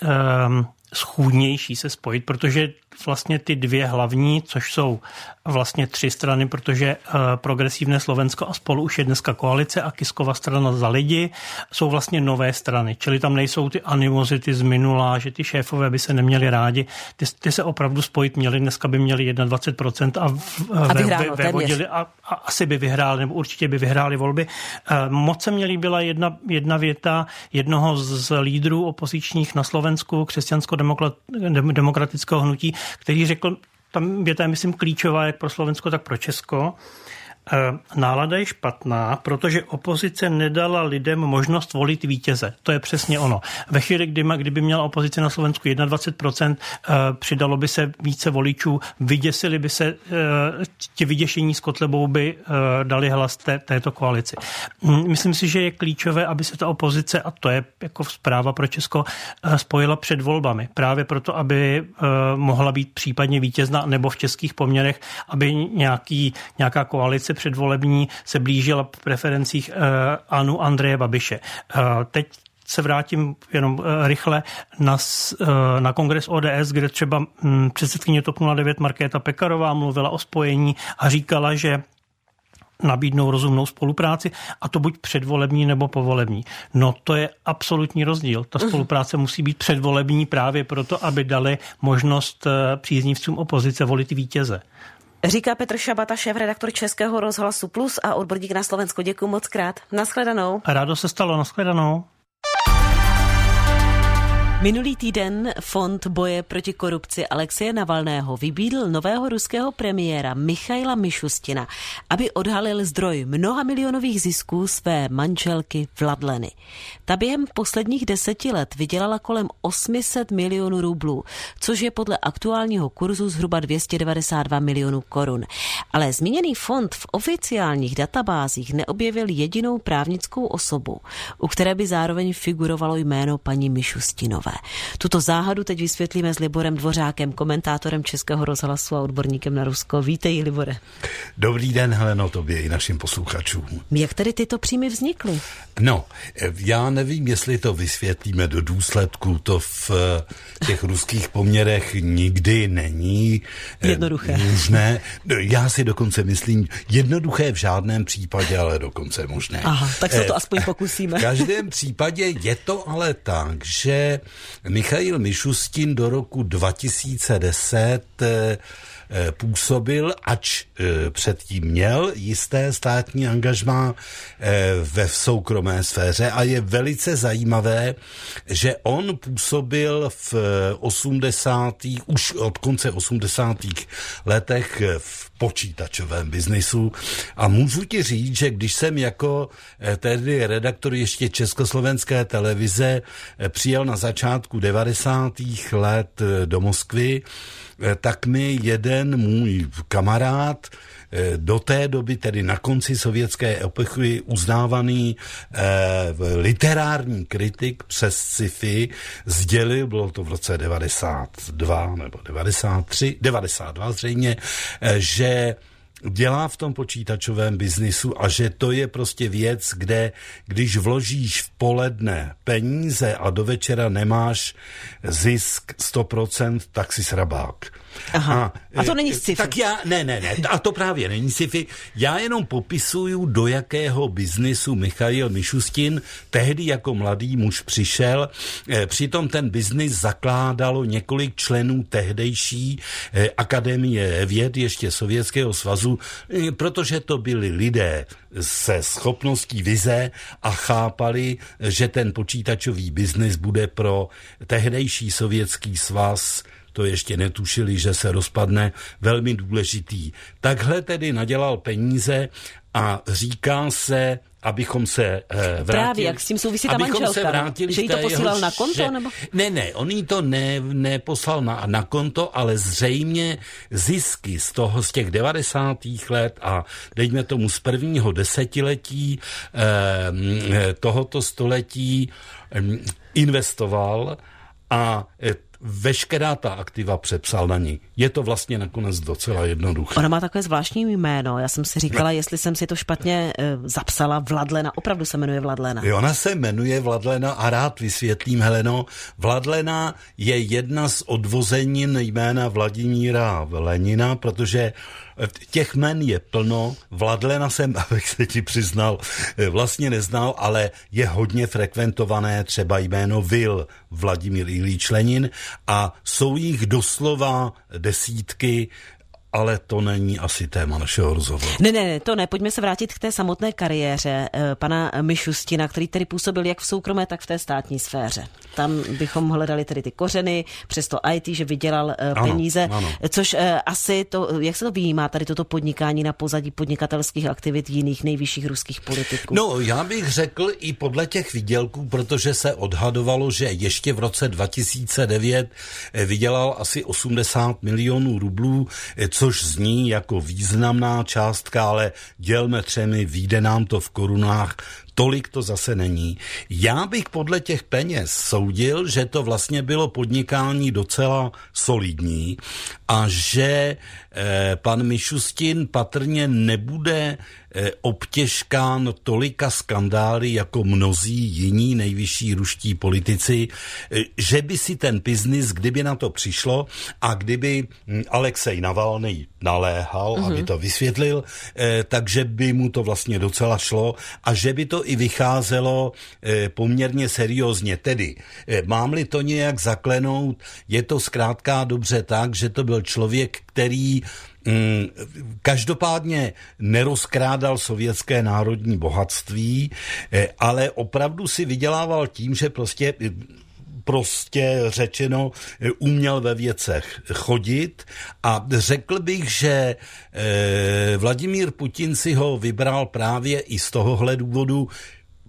um, schůdnější se spojit, protože vlastně ty dvě hlavní, což jsou vlastně tři strany, protože eh, progresivné Slovensko a spolu už je dneska koalice a Kiskova strana za lidi, jsou vlastně nové strany, čili tam nejsou ty animozity z minula, že ty šéfové by se neměli rádi, ty, ty se opravdu spojit měli, dneska by měli 21% a, v, a vyhráno, ve, ve a, a asi by vyhráli, nebo určitě by vyhráli volby. Eh, moc se mě líbila jedna, jedna věta jednoho z lídrů opozičních na Slovensku, křesťansko-demokratického hnutí, který řekl, tam věta je, myslím, klíčová jak pro Slovensko, tak pro Česko. Eh, nálada je špatná, protože opozice nedala lidem možnost volit vítěze. To je přesně ono. Ve chvíli, kdy, kdyby měla opozice na Slovensku 21%, eh, přidalo by se více voličů, vyděsili by se, eh, ti vyděšení s Kotlebou by dali hlas té, této koalici. Hm, myslím si, že je klíčové, aby se ta opozice, a to je jako zpráva pro Česko, spojila před volbami. Právě proto, aby mohla být případně vítězna, nebo v českých poměrech, aby nějaký, nějaká koalice koalice předvolební se blížila v preferencích eh, Anu Andreje Babiše. Eh, teď se vrátím jenom eh, rychle na, na kongres ODS, kde třeba hm, předsedkyně TOP 09 Markéta Pekarová mluvila o spojení a říkala, že nabídnou rozumnou spolupráci a to buď předvolební nebo povolební. No to je absolutní rozdíl. Ta spolupráce musí být předvolební právě proto, aby dali možnost příznivcům opozice volit vítěze. Říká Petr Šabata, šéf-redaktor Českého rozhlasu Plus a odborník na Slovensko. Děkuji moc krát. Naschledanou. Rádo se stalo, naschledanou. Minulý týden Fond boje proti korupci Alexeje Navalného vybídl nového ruského premiéra Michaila Mišustina, aby odhalil zdroj mnoha milionových zisků své manželky Vladleny. Ta během posledních deseti let vydělala kolem 800 milionů rublů, což je podle aktuálního kurzu zhruba 292 milionů korun. Ale zmíněný fond v oficiálních databázích neobjevil jedinou právnickou osobu, u které by zároveň figurovalo jméno paní Mišustinové. Tuto záhadu teď vysvětlíme s Liborem Dvořákem, komentátorem Českého rozhlasu a odborníkem na Rusko. Vítej, Libore. Dobrý den, Heleno, tobě i našim posluchačům. Jak tedy tyto příjmy vznikly? No, já nevím, jestli to vysvětlíme do důsledku, to v eh, těch ruských poměrech nikdy není eh, jednoduché. Možné. No, já si dokonce myslím, jednoduché v žádném případě, ale dokonce možné. Aha, tak se to eh, aspoň pokusíme. V každém případě je to ale tak, že Michail Mišustin do roku 2010 eh, eh, působil, ač eh, předtím měl jisté státní angažmá ve soukromé sféře a je velice zajímavé, že on působil v 80. už od konce 80. letech v počítačovém biznisu a můžu ti říct, že když jsem jako eh, tedy redaktor ještě Československé televize eh, přijel na začátku 90. let eh, do Moskvy, tak mi jeden můj kamarád, do té doby, tedy na konci sovětské epochy, uznávaný eh, literární kritik přes sci-fi sdělil, bylo to v roce 92 nebo 93, 92 zřejmě, eh, že dělá v tom počítačovém biznisu a že to je prostě věc, kde když vložíš v poledne peníze a do večera nemáš zisk 100%, tak si srabák. Aha. A, a to není sci-fi. Tak já, ne, ne, ne, a to právě není sci-fi. Já jenom popisuju, do jakého biznisu Michail Mišustin tehdy jako mladý muž přišel. E, přitom ten biznis zakládalo několik členů tehdejší e, Akademie věd ještě Sovětského svazu, e, protože to byli lidé se schopností vize a chápali, že ten počítačový biznis bude pro tehdejší sovětský svaz to ještě netušili, že se rozpadne, velmi důležitý. Takhle tedy nadělal peníze a říká se, abychom se eh, vrátili... Právě, jak s tím souvisí ta manželka, se vrátili že jí to posílal jeho, na konto? Nebo? Ne, ne, on jí to ne, neposlal na, na konto, ale zřejmě zisky z toho, z těch 90. let a dejme tomu z prvního desetiletí eh, tohoto století eh, investoval a eh, veškerá ta aktiva přepsal na ní. Je to vlastně nakonec docela jednoduché. Ona má takové zvláštní jméno. Já jsem si říkala, ne. jestli jsem si to špatně uh, zapsala. Vladlena, opravdu se jmenuje Vladlena. Ona se jmenuje Vladlena a rád vysvětlím, Heleno. Vladlena je jedna z odvozenin jména Vladimíra Lenina, protože Těch men je plno, Vladlena jsem, abych se ti přiznal, vlastně neznal, ale je hodně frekventované třeba jméno Vil Vladimír Ilíč Lenin. A jsou jich doslova desítky ale to není asi téma našeho rozhovoru. Ne, ne, ne, to ne. Pojďme se vrátit k té samotné kariéře eh, pana Mišustina, který tedy působil jak v soukromé, tak v té státní sféře. Tam bychom hledali tedy ty kořeny, přes to IT, že vydělal uh, peníze, ano, ano. což uh, asi to, jak se to vyjímá tady toto podnikání na pozadí podnikatelských aktivit jiných nejvyšších ruských politiků? No, já bych řekl i podle těch výdělků, protože se odhadovalo, že ještě v roce 2009 vydělal asi 80 milionů rublů, což zní jako významná částka, ale dělme třemi, výjde nám to v korunách, tolik to zase není. Já bych podle těch peněz soudil, že to vlastně bylo podnikání docela solidní a že eh, pan Mišustin patrně nebude obtěžkán tolika skandály jako mnozí jiní nejvyšší ruští politici, eh, že by si ten biznis, kdyby na to přišlo a kdyby hm, Alexej Navalny naléhal, mm-hmm. aby to vysvětlil, eh, takže by mu to vlastně docela šlo a že by to i vycházelo eh, poměrně seriózně. Tedy, eh, mám-li to nějak zaklenout, je to zkrátka dobře tak, že to byl člověk, který každopádně nerozkrádal sovětské národní bohatství, ale opravdu si vydělával tím, že prostě prostě řečeno uměl ve věcech chodit. A řekl bych, že eh, Vladimír Putin si ho vybral právě i z tohohle důvodu,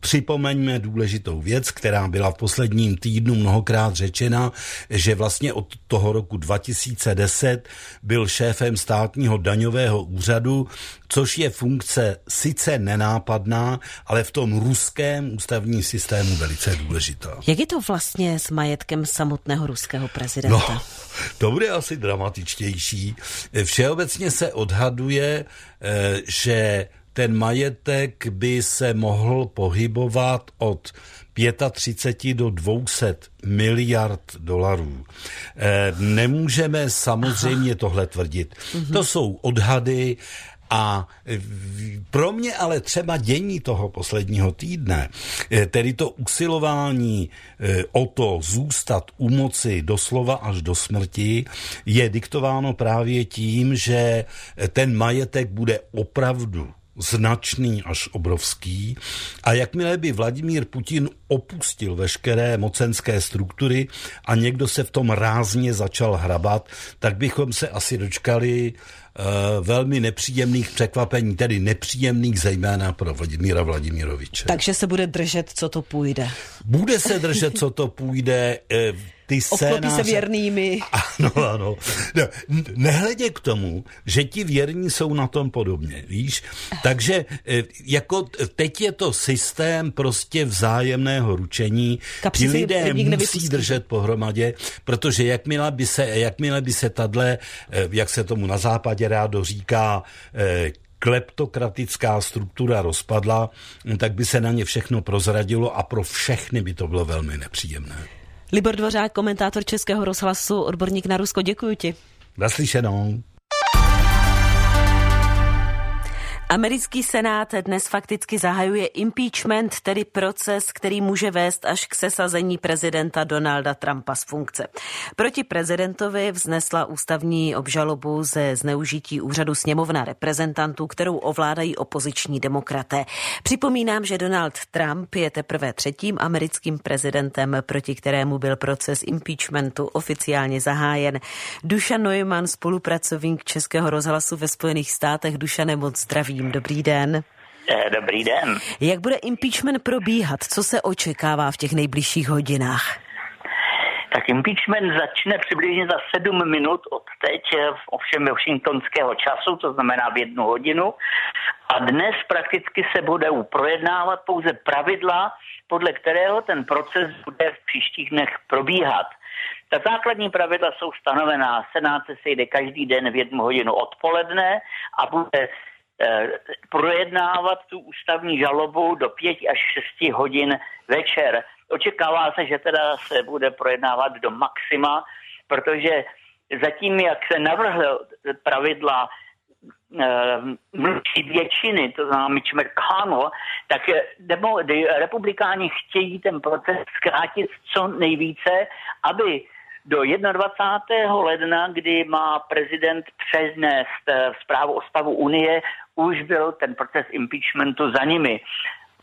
Připomeňme důležitou věc, která byla v posledním týdnu mnohokrát řečena, že vlastně od toho roku 2010 byl šéfem státního daňového úřadu, což je funkce sice nenápadná, ale v tom ruském ústavním systému velice důležitá. Jak je to vlastně s majetkem samotného ruského prezidenta? No, to bude asi dramatičtější. Všeobecně se odhaduje, eh, že ten majetek by se mohl pohybovat od 35 do 200 miliard dolarů. Eh, nemůžeme samozřejmě Aha. tohle tvrdit. Mhm. To jsou odhady a pro mě ale třeba dění toho posledního týdne, eh, tedy to usilování eh, o to zůstat u moci doslova až do smrti, je diktováno právě tím, že ten majetek bude opravdu značný až obrovský a jakmile by Vladimír Putin opustil veškeré mocenské struktury a někdo se v tom rázně začal hrabat, tak bychom se asi dočkali uh, velmi nepříjemných překvapení, tedy nepříjemných zejména pro Vladimíra Vladimiroviče. Takže se bude držet, co to půjde. Bude se držet, co to půjde. Ty scénáře... se věrnými. Ano, ano. No, nehledě k tomu, že ti věrní jsou na tom podobně, víš? Takže e, jako teď je to systém prostě vzájemného ručení. Kapři ti lidé musí nevypustí. držet pohromadě, protože jakmile by se, jakmile by se tadle, e, jak se tomu na západě rádo říká, e, kleptokratická struktura rozpadla, tak by se na ně všechno prozradilo a pro všechny by to bylo velmi nepříjemné. Libor Dvořák, komentátor Českého rozhlasu, odborník na Rusko, děkuji ti. Naslyšenou. Americký senát dnes fakticky zahajuje impeachment, tedy proces, který může vést až k sesazení prezidenta Donalda Trumpa z funkce. Proti prezidentovi vznesla ústavní obžalobu ze zneužití úřadu sněmovna reprezentantů, kterou ovládají opoziční demokraté. Připomínám, že Donald Trump je teprve třetím americkým prezidentem, proti kterému byl proces impeachmentu oficiálně zahájen. Duša Neumann, spolupracovník Českého rozhlasu ve Spojených státech. Duša, nemoc zdravím zdravím, dobrý den. Eh, dobrý den. Jak bude impeachment probíhat? Co se očekává v těch nejbližších hodinách? Tak impeachment začne přibližně za sedm minut od teď, eh, ovšem washingtonského času, to znamená v jednu hodinu. A dnes prakticky se bude projednávat pouze pravidla, podle kterého ten proces bude v příštích dnech probíhat. Ta základní pravidla jsou stanovená. Senát se sejde každý den v jednu hodinu odpoledne a bude projednávat tu ústavní žalobu do 5 až 6 hodin večer. Očekává se, že teda se bude projednávat do maxima, protože zatím, jak se navrhl pravidla Eh, mlčí většiny, to znamená Mitch McConnell, tak demo, republikáni chtějí ten proces zkrátit co nejvíce, aby do 21. ledna, kdy má prezident přeznést eh, zprávu o stavu Unie, už byl ten proces impeachmentu za nimi.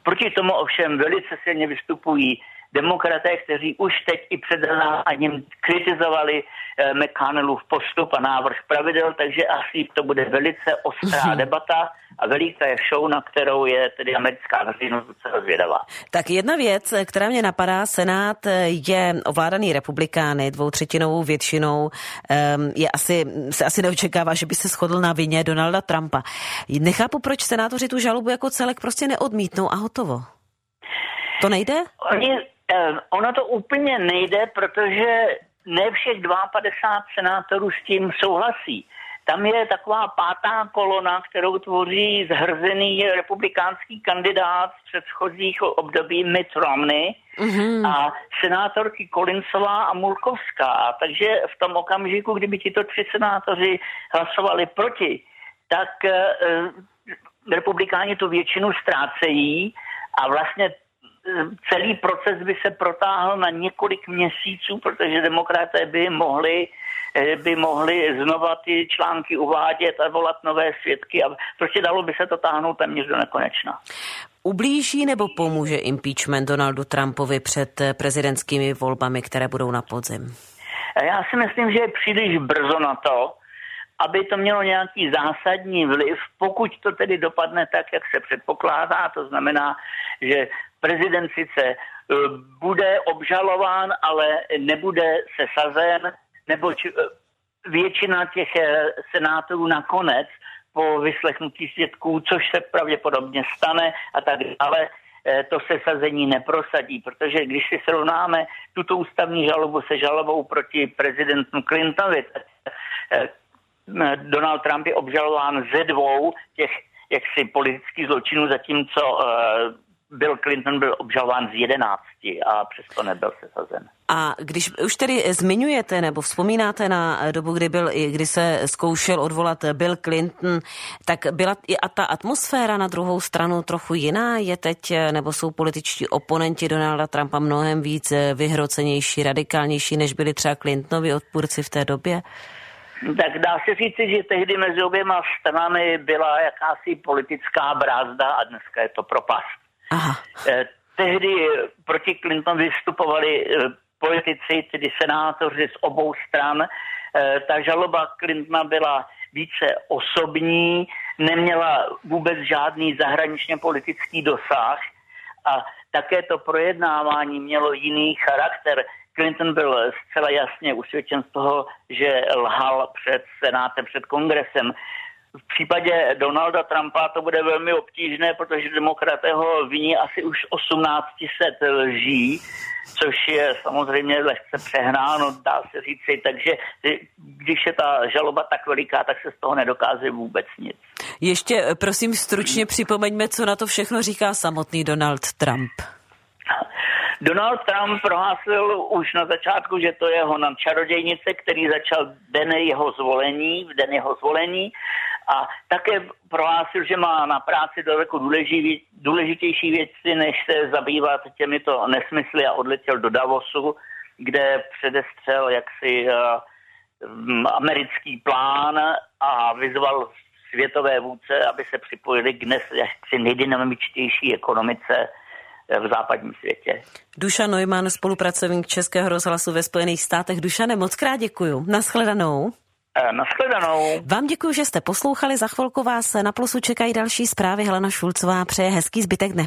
Proti tomu ovšem velice silně vystupují demokraté, kteří už teď i před hlasováním kritizovali eh, McConnellův postup a návrh pravidel, takže asi to bude velice ostrá mhm. debata a veliká je show, na kterou je tedy americká veřejnost docela zvědavá. Tak jedna věc, která mě napadá, Senát je ovládaný republikány dvoutřetinovou většinou, ehm, je asi, se asi neočekává, že by se shodl na vině Donalda Trumpa. Nechápu, proč senátoři tu žalobu jako celek prostě neodmítnou a hotovo. To nejde? Oni Eh, ono to úplně nejde, protože ne všech 52 senátorů s tím souhlasí. Tam je taková pátá kolona, kterou tvoří zhrzený republikánský kandidát z předchozích období Mitt Romney mm-hmm. a senátorky Kolinsová a Mulkovská. Takže v tom okamžiku, kdyby tito tři senátoři hlasovali proti, tak uh, republikáni tu většinu ztrácejí a vlastně celý proces by se protáhl na několik měsíců, protože demokraté by mohli eh, by mohli znova ty články uvádět a volat nové svědky a prostě dalo by se to táhnout téměř do nekonečna. Ublíží nebo pomůže impeachment Donaldu Trumpovi před prezidentskými volbami, které budou na podzim? Já si myslím, že je příliš brzo na to, aby to mělo nějaký zásadní vliv, pokud to tedy dopadne tak, jak se předpokládá, to znamená, že prezident sice e, bude obžalován, ale nebude se sazen, neboť e, většina těch e, senátorů nakonec po vyslechnutí svědků, což se pravděpodobně stane a tak dále, to se sazení neprosadí, protože když si srovnáme tuto ústavní žalobu se žalobou proti prezidentu Clintonovi, Donald Trump je obžalován ze dvou těch jaksi politických zločinů, zatímco Bill Clinton byl obžalován z jedenácti a přesto nebyl sesazen. A když už tedy zmiňujete nebo vzpomínáte na dobu, kdy, byl, kdy se zkoušel odvolat Bill Clinton, tak byla i a ta atmosféra na druhou stranu trochu jiná? Je teď, nebo jsou političtí oponenti Donalda Trumpa mnohem víc vyhrocenější, radikálnější, než byli třeba Clintonovi odpůrci v té době? Tak dá se říci, že tehdy mezi oběma stranami byla jakási politická brázda a dneska je to propast. Aha. Eh, tehdy proti Clinton vystupovali eh, politici, tedy senátoři z obou stran. Eh, ta žaloba Clintona byla více osobní, neměla vůbec žádný zahraničně politický dosah a také to projednávání mělo jiný charakter. Clinton byl zcela jasně usvědčen z toho, že lhal před senátem, před kongresem. V případě Donalda Trumpa to bude velmi obtížné, protože demokraté ho viní asi už 1800 lží, což je samozřejmě lehce přehnáno, dá se říci. Takže když je ta žaloba tak veliká, tak se z toho nedokáže vůbec nic. Ještě prosím stručně připomeňme, co na to všechno říká samotný Donald Trump. Donald Trump prohlásil už na začátku, že to je Honan čarodějnice, který začal den jeho zvolení, v den jeho zvolení. A také prohlásil, že má na práci daleko důležitější věci, než se zabývat těmito nesmysly a odletěl do Davosu, kde předestřel jaksi uh, americký plán a vyzval světové vůdce, aby se připojili k dnes jaksi nejdynamičtější ekonomice v západním světě. Duša Neumann, spolupracovník Českého rozhlasu ve Spojených státech. Dušane, moc krát děkuju. Naschledanou. Eh, naschledanou. Vám děkuji, že jste poslouchali. Za chvilku vás na plusu čekají další zprávy. Helena Šulcová přeje hezký zbytek dne.